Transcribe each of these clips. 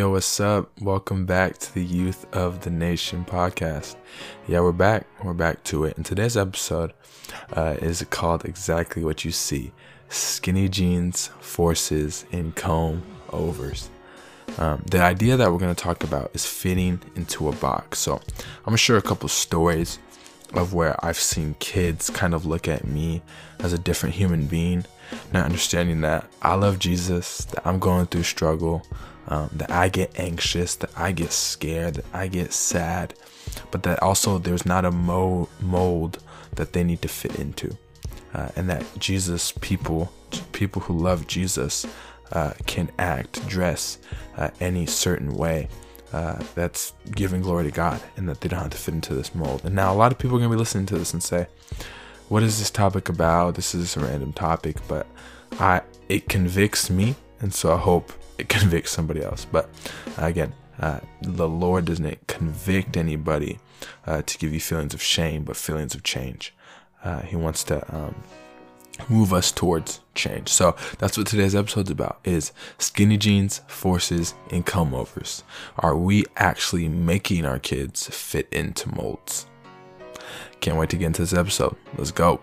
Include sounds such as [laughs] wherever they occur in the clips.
Yo, what's up? Welcome back to the Youth of the Nation podcast. Yeah, we're back. We're back to it. And today's episode uh, is called Exactly What You See Skinny Jeans, Forces, and Comb Overs. Um, the idea that we're going to talk about is fitting into a box. So, I'm going to share a couple stories of where I've seen kids kind of look at me as a different human being, not understanding that I love Jesus, that I'm going through struggle, um, that I get anxious, that I get scared, that I get sad, but that also there's not a mo- mold that they need to fit into. Uh, and that Jesus people, people who love Jesus, uh, can act, dress uh, any certain way uh, that's giving glory to God, and that they don't have to fit into this mold. And now a lot of people are gonna be listening to this and say, "What is this topic about? This is a random topic," but I it convicts me, and so I hope it [laughs] convicts somebody else. But again, uh, the Lord doesn't convict anybody uh, to give you feelings of shame, but feelings of change. Uh, he wants to um, move us towards change. So that's what today's episode's about: is skinny jeans, forces, and comb overs. Are we actually making our kids fit into molds? Can't wait to get into this episode. Let's go.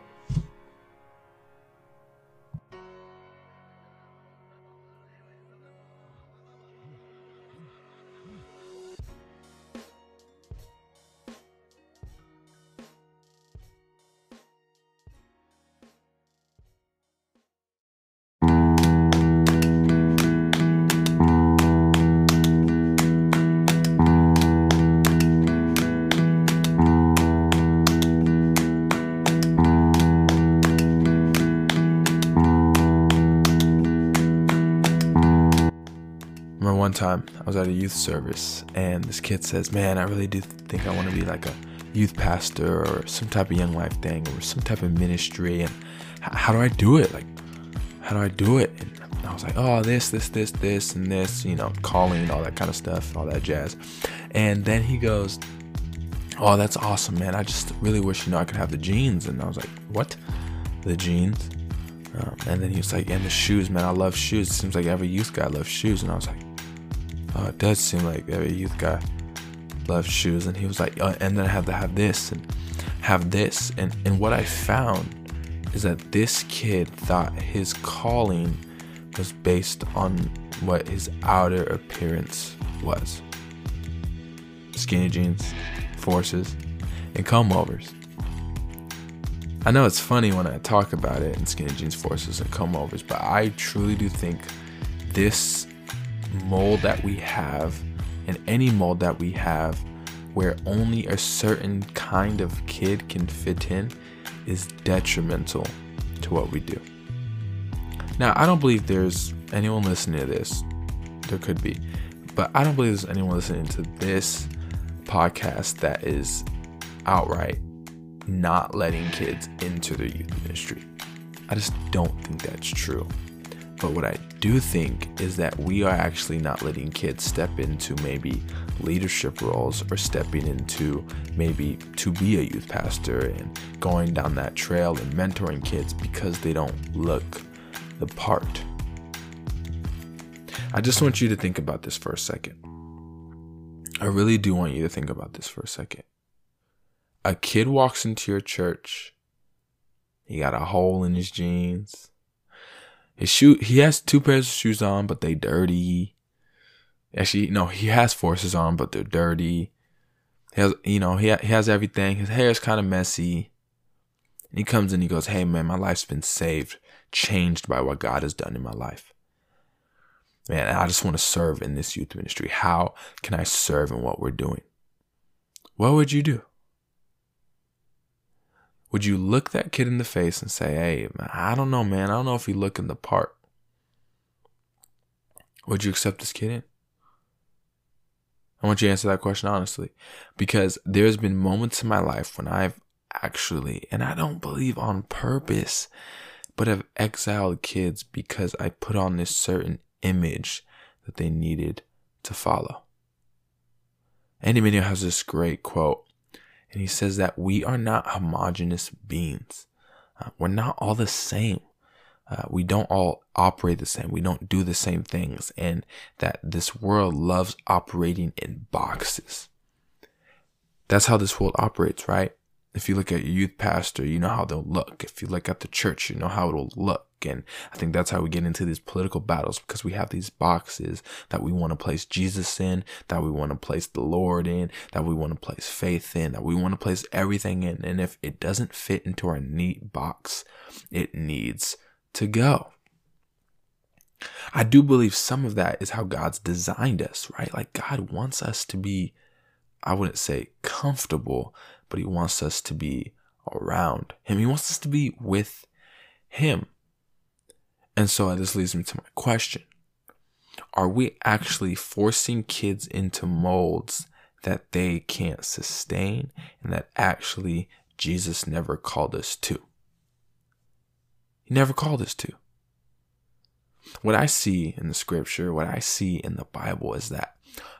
One time I was at a youth service and this kid says, Man, I really do think I want to be like a youth pastor or some type of young life thing or some type of ministry. And how do I do it? Like, how do I do it? And I was like, Oh, this, this, this, this, and this, you know, calling, all that kind of stuff, all that jazz. And then he goes, Oh, that's awesome, man. I just really wish, you know, I could have the jeans. And I was like, What? The jeans? Um, and then he was like, and the shoes, man, I love shoes. It seems like every youth guy loves shoes. And I was like, oh, it does seem like every youth guy loves shoes. And he was like, oh, and then I have to have this and have this. And, and what I found is that this kid thought his calling was based on what his outer appearance was skinny jeans, forces, and comb overs. I know it's funny when I talk about it in skinny jeans, forces, and comb overs, but I truly do think this mold that we have, and any mold that we have, where only a certain kind of kid can fit in, is detrimental to what we do. Now, I don't believe there's anyone listening to this. There could be, but I don't believe there's anyone listening to this podcast that is outright not letting kids into their youth ministry. I just don't think that's true. But what I do think is that we are actually not letting kids step into maybe leadership roles or stepping into maybe to be a youth pastor and going down that trail and mentoring kids because they don't look the part. I just want you to think about this for a second. I really do want you to think about this for a second a kid walks into your church. He got a hole in his jeans. His shoe he has two pairs of shoes on, but they dirty. Actually, no, he has forces on, but they're dirty. He has, you know, he, ha- he has everything. His hair is kind of messy. And he comes in, he goes, Hey man, my life's been saved, changed by what God has done in my life. Man, I just want to serve in this youth ministry. How can I serve in what we're doing? What would you do? Would you look that kid in the face and say, Hey, I don't know, man. I don't know if he looking the part. Would you accept this kid in? I want you to answer that question honestly. Because there's been moments in my life when I've actually, and I don't believe on purpose, but have exiled kids because I put on this certain image that they needed to follow. Andy Mineo has this great quote, and he says that we are not homogenous beings. Uh, we're not all the same. uh, we don't all operate the same. We don't do the same things, and that this world loves operating in boxes. That's how this world operates, right? If you look at your youth pastor, you know how they'll look. If you look at the church, you know how it'll look. And I think that's how we get into these political battles because we have these boxes that we want to place Jesus in, that we want to place the Lord in, that we want to place faith in, that we want to place everything in. And if it doesn't fit into our neat box, it needs to go. I do believe some of that is how God's designed us, right? Like God wants us to be, I wouldn't say comfortable, but He wants us to be around Him. He wants us to be with Him. And so this leads me to my question Are we actually forcing kids into molds that they can't sustain and that actually Jesus never called us to? He never called us to. What I see in the scripture, what I see in the Bible is that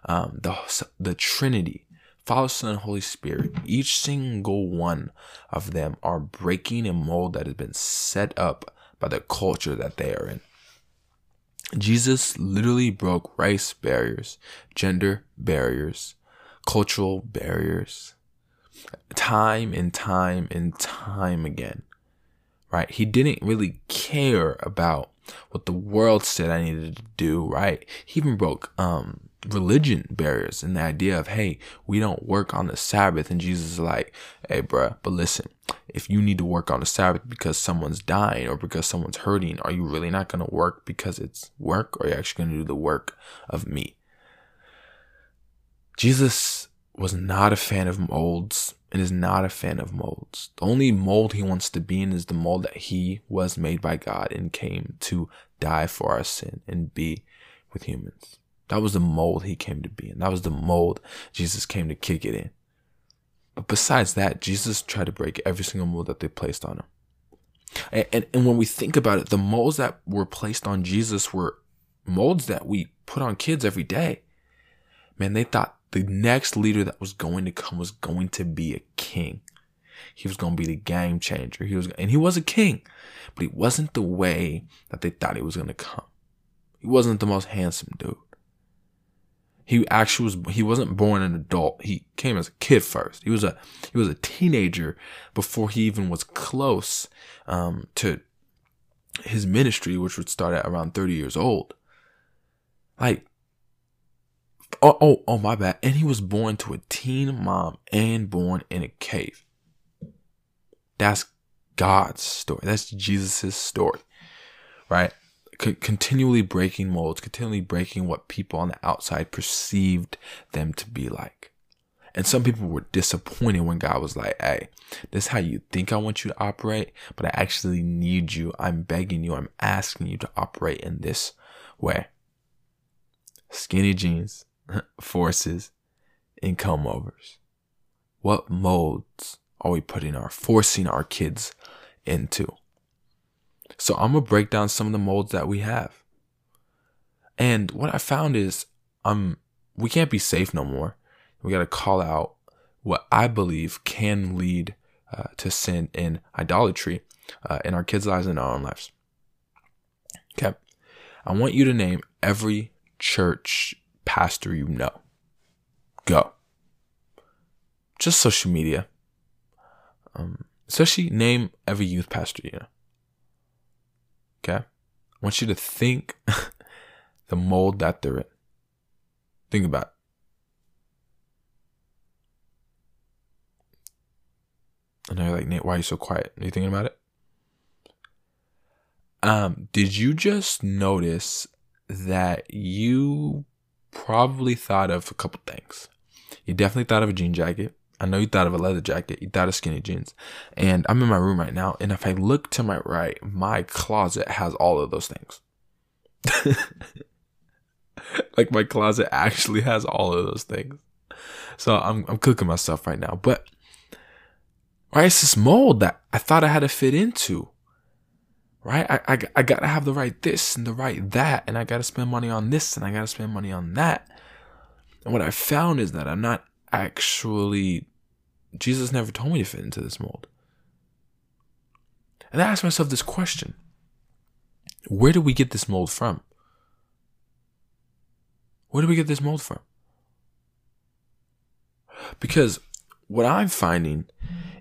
um, the, the Trinity, Father, Son, and Holy Spirit, each single one of them are breaking a mold that has been set up by the culture that they are in. Jesus literally broke race barriers, gender barriers, cultural barriers, time and time and time again. Right? He didn't really care about what the world said I needed to do, right? He even broke um religion barriers and the idea of, hey, we don't work on the Sabbath. And Jesus is like, hey, bruh, but listen, if you need to work on the Sabbath because someone's dying or because someone's hurting, are you really not going to work because it's work or are you actually going to do the work of me? Jesus was not a fan of molds and is not a fan of molds. The only mold he wants to be in is the mold that he was made by God and came to die for our sin and be with humans. That was the mold he came to be in. That was the mold Jesus came to kick it in. But besides that, Jesus tried to break every single mold that they placed on him. And, and, and when we think about it, the molds that were placed on Jesus were molds that we put on kids every day. Man, they thought the next leader that was going to come was going to be a king. He was going to be the game changer. He was, and he was a king, but he wasn't the way that they thought he was going to come. He wasn't the most handsome dude. He actually was he wasn't born an adult. He came as a kid first. He was a he was a teenager before he even was close um, to his ministry, which would start at around 30 years old. Like oh oh oh my bad. And he was born to a teen mom and born in a cave. That's God's story. That's Jesus' story. Right? Continually breaking molds, continually breaking what people on the outside perceived them to be like. And some people were disappointed when God was like, hey, this is how you think I want you to operate, but I actually need you. I'm begging you. I'm asking you to operate in this way. Skinny jeans, [laughs] forces, and comb overs. What molds are we putting our, forcing our kids into? So I'm gonna break down some of the molds that we have. And what I found is um we can't be safe no more. We got to call out what I believe can lead uh, to sin and idolatry uh, in our kids' lives and our own lives. Okay. I want you to name every church pastor you know. Go. Just social media. Um, especially name every youth pastor you know. Okay? I want you to think [laughs] the mold that they're in. Think about it. And they're like, Nate, why are you so quiet? Are you thinking about it? Um, did you just notice that you probably thought of a couple things? You definitely thought of a jean jacket. I know you thought of a leather jacket, you thought of skinny jeans. And I'm in my room right now, and if I look to my right, my closet has all of those things. [laughs] like my closet actually has all of those things. So I'm I'm cooking myself right now. But right, it's this mold that I thought I had to fit into. Right? I, I, I gotta have the right this and the right that, and I gotta spend money on this and I gotta spend money on that. And what I found is that I'm not actually Jesus never told me to fit into this mold. And I asked myself this question. where do we get this mold from? Where do we get this mold from? Because what I'm finding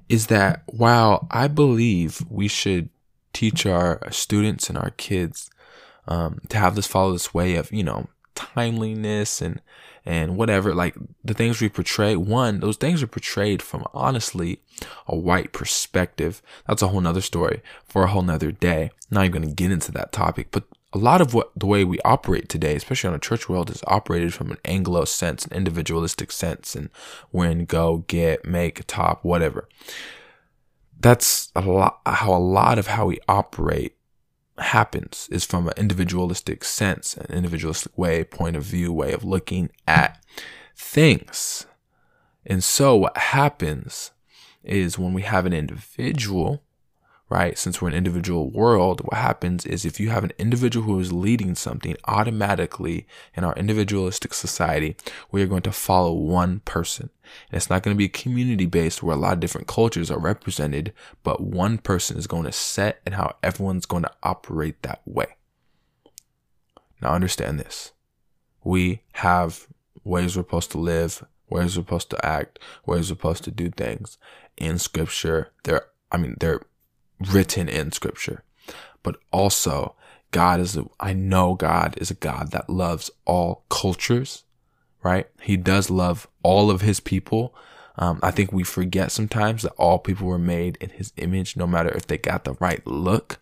is that while I believe we should teach our students and our kids um, to have this follow this way of, you know, timeliness and and whatever like the things we portray. One those things are portrayed from honestly a white perspective. That's a whole nother story for a whole nother day. Not even to get into that topic but a lot of what the way we operate today especially on a church world is operated from an anglo sense an individualistic sense and win go get make top whatever. That's a lot how a lot of how we operate happens is from an individualistic sense, an individualistic way, point of view, way of looking at things. And so what happens is when we have an individual right? Since we're an individual world, what happens is if you have an individual who is leading something, automatically in our individualistic society, we are going to follow one person. And it's not going to be a community based where a lot of different cultures are represented, but one person is going to set and how everyone's going to operate that way. Now understand this. We have ways we're supposed to live, ways we're supposed to act, ways we're supposed to do things in scripture. There, I mean, there written in scripture, but also God is, a, I know God is a God that loves all cultures, right? He does love all of his people, um, I think we forget sometimes that all people were made in his image, no matter if they got the right look,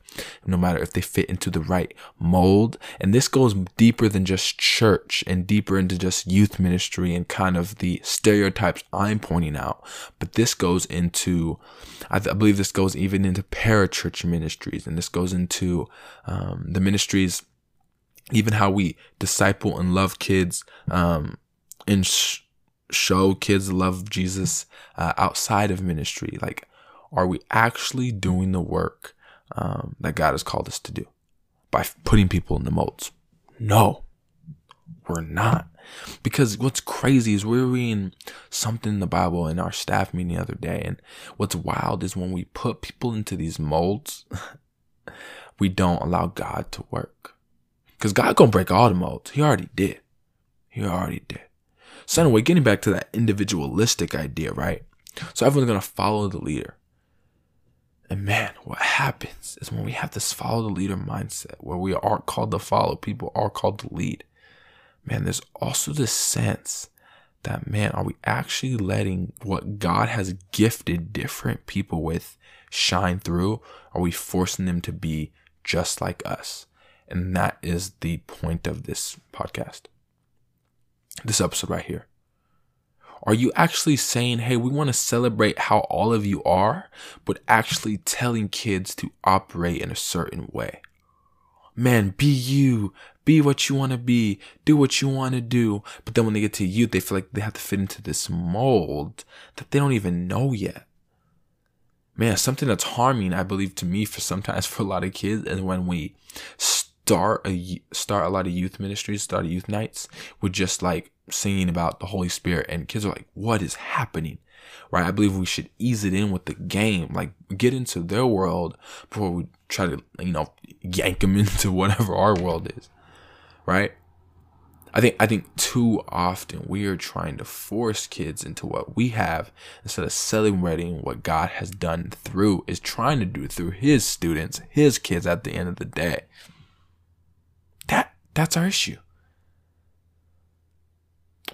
no matter if they fit into the right mold. And this goes deeper than just church and deeper into just youth ministry and kind of the stereotypes I'm pointing out. But this goes into, I, th- I believe this goes even into parachurch ministries and this goes into um, the ministries even how we disciple and love kids um, in sh- show kids the love of Jesus uh, outside of ministry? Like, are we actually doing the work um, that God has called us to do by putting people in the molds? No, we're not. Because what's crazy is we are reading something in the Bible in our staff meeting the other day, and what's wild is when we put people into these molds, [laughs] we don't allow God to work. Because God gonna break all the molds. He already did. He already did. So anyway, getting back to that individualistic idea, right? So everyone's gonna follow the leader. And man, what happens is when we have this follow the leader mindset where we are called to follow, people are called to lead. Man, there's also this sense that, man, are we actually letting what God has gifted different people with shine through? Are we forcing them to be just like us? And that is the point of this podcast this episode right here? Are you actually saying, hey, we want to celebrate how all of you are, but actually telling kids to operate in a certain way? Man, be you, be what you want to be, do what you want to do. But then when they get to youth, they feel like they have to fit into this mold that they don't even know yet. Man, something that's harming, I believe, to me for sometimes [laughs] for a lot of kids, and when we start a start a lot of youth ministries, start youth nights with just like singing about the Holy Spirit, and kids are like, "What is happening?" Right? I believe we should ease it in with the game, like get into their world before we try to, you know, yank them [laughs] into whatever our world is. Right? I think I think too often we are trying to force kids into what we have instead of celebrating what God has done through is trying to do through his students, his kids at the end of the day. That that's our issue.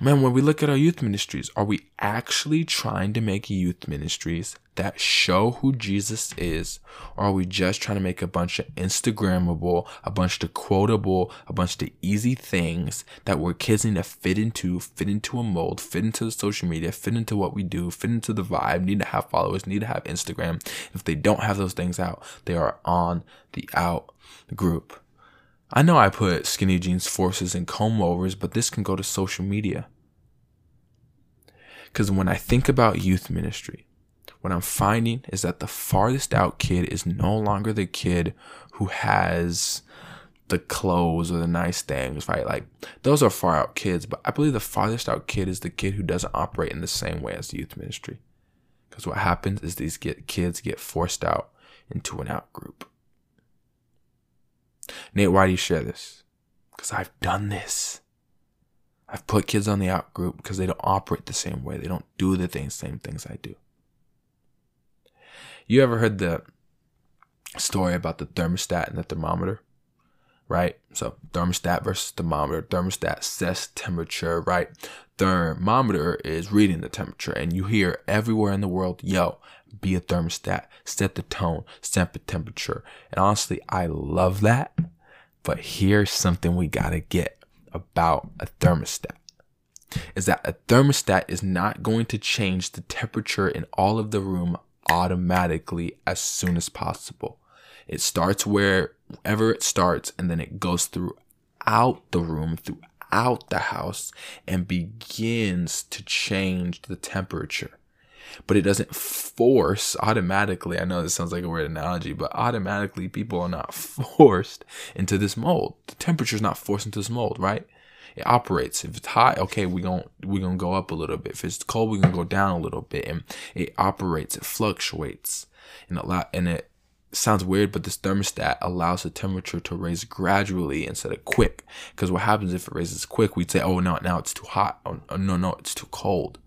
Man, when we look at our youth ministries, are we actually trying to make youth ministries that show who Jesus is? Or are we just trying to make a bunch of Instagrammable, a bunch of quotable, a bunch of easy things that we're kids need to fit into, fit into a mold, fit into the social media, fit into what we do, fit into the vibe, need to have followers, need to have Instagram. If they don't have those things out, they are on the out group. I know I put skinny jeans, forces, and comb overs, but this can go to social media. Because when I think about youth ministry, what I'm finding is that the farthest out kid is no longer the kid who has the clothes or the nice things, right? Like those are far out kids, but I believe the farthest out kid is the kid who doesn't operate in the same way as the youth ministry. Because what happens is these get, kids get forced out into an out group. Nate, why do you share this? Because I've done this. I've put kids on the out group because they don't operate the same way. They don't do the things, same things I do. You ever heard the story about the thermostat and the thermometer? Right? So thermostat versus thermometer. Thermostat sets temperature, right? Thermometer is reading the temperature, and you hear everywhere in the world, yo, be a thermostat, set the tone, set the temperature. And honestly, I love that. But here's something we gotta get about a thermostat is that a thermostat is not going to change the temperature in all of the room automatically as soon as possible. It starts wherever it starts and then it goes throughout the room, throughout the house, and begins to change the temperature. But it doesn't force automatically. I know this sounds like a weird analogy, but automatically people are not [laughs] forced into this mold. The temperature is not forced into this mold, right? It operates. If it's hot, okay, we going we gonna go up a little bit. If it's cold, we're gonna go down a little bit. And it operates, it fluctuates. And a lot and it sounds weird, but this thermostat allows the temperature to raise gradually instead of quick. Because what happens if it raises quick, we'd say, oh no, now it's too hot. Oh, no, no, it's too cold.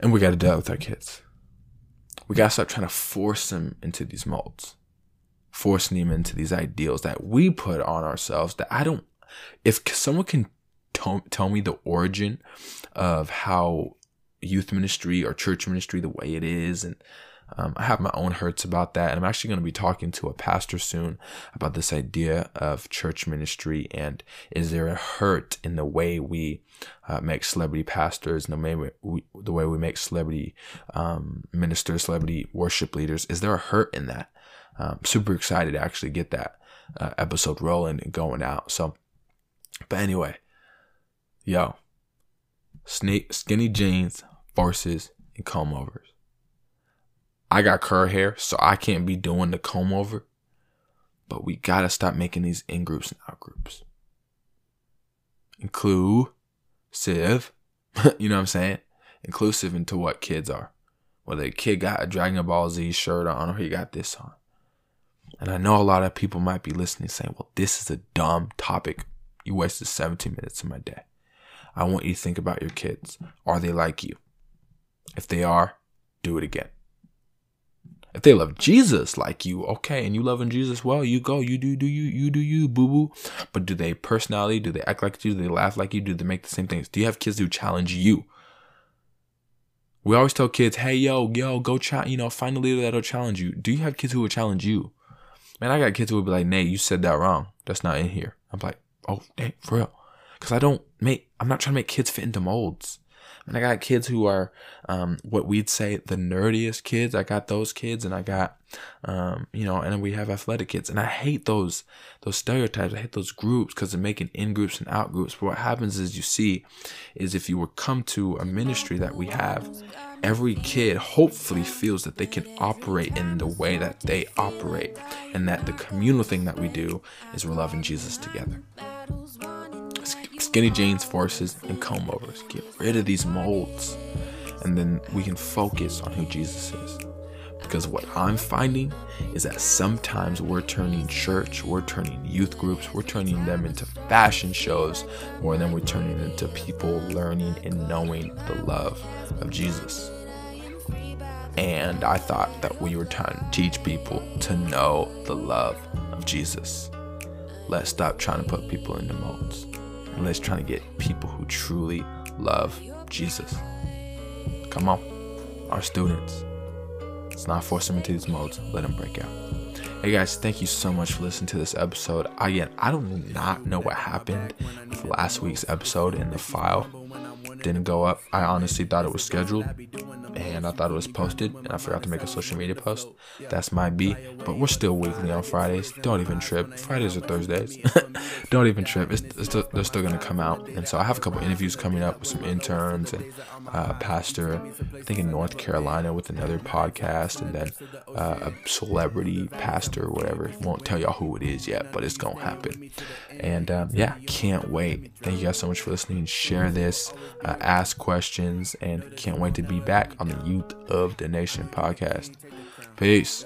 And we gotta deal with our kids. We gotta stop trying to force them into these molds. Forcing them into these ideals that we put on ourselves that I don't if someone can t- tell me the origin of how youth ministry or church ministry the way it is and um, I have my own hurts about that, and I'm actually going to be talking to a pastor soon about this idea of church ministry and is there a hurt in the way we uh, make celebrity pastors and the way we, the way we make celebrity um, ministers, celebrity worship leaders? Is there a hurt in that? Um, super excited to actually get that uh, episode rolling and going out. So but anyway, yo, skinny jeans, forces, and comb overs. I got curl hair, so I can't be doing the comb over. But we gotta stop making these in groups and out groups. Inclusive, [laughs] you know what I'm saying? Inclusive into what kids are. Whether a kid got a Dragon Ball Z shirt on or he got this on. And I know a lot of people might be listening saying, well, this is a dumb topic. You wasted 17 minutes of my day. I want you to think about your kids. Are they like you? If they are, do it again. If they love Jesus like you, okay, and you loving Jesus well, you go, you do, do you, you do you, boo boo. But do they personality? Do they act like you? Do they laugh like you? Do they make the same things? Do you have kids who challenge you? We always tell kids, hey, yo, yo, go chat, you know, find a leader that'll challenge you. Do you have kids who will challenge you? Man, I got kids who will be like, Nate, you said that wrong. That's not in here. I'm like, oh, dang, for real. Because I don't make, I'm not trying to make kids fit into molds. And I got kids who are um, what we'd say the nerdiest kids. I got those kids, and I got, um, you know, and we have athletic kids. And I hate those those stereotypes. I hate those groups because they're making in groups and out groups. But what happens is you see, is if you were come to a ministry that we have, every kid hopefully feels that they can operate in the way that they operate, and that the communal thing that we do is we're loving Jesus together skinny jeans, forces, and comb overs. Get rid of these molds, and then we can focus on who Jesus is. Because what I'm finding is that sometimes we're turning church, we're turning youth groups, we're turning them into fashion shows more than we're turning into people learning and knowing the love of Jesus. And I thought that we were trying to teach people to know the love of Jesus. Let's stop trying to put people into molds and let's try to get people who truly love Jesus. Come on, our students. Let's not force them into these modes. Let them break out. Hey guys, thank you so much for listening to this episode. Again, I do not know what happened with last week's episode in the file didn't go up. I honestly thought it was scheduled and I thought it was posted and I forgot to make a social media post. That's my B. But we're still weekly on Fridays. Don't even trip. Fridays or Thursdays. [laughs] Don't even trip. It's, it's still, they're still going to come out. And so I have a couple interviews coming up with some interns and uh, pastor, I think in North Carolina with another podcast and then uh, a celebrity pastor or whatever. Won't tell y'all who it is yet, but it's going to happen. And um, yeah, can't wait. Thank you guys so much for listening. Share this. Uh, ask questions, and can't wait to be back on the Youth of the Nation podcast. Peace.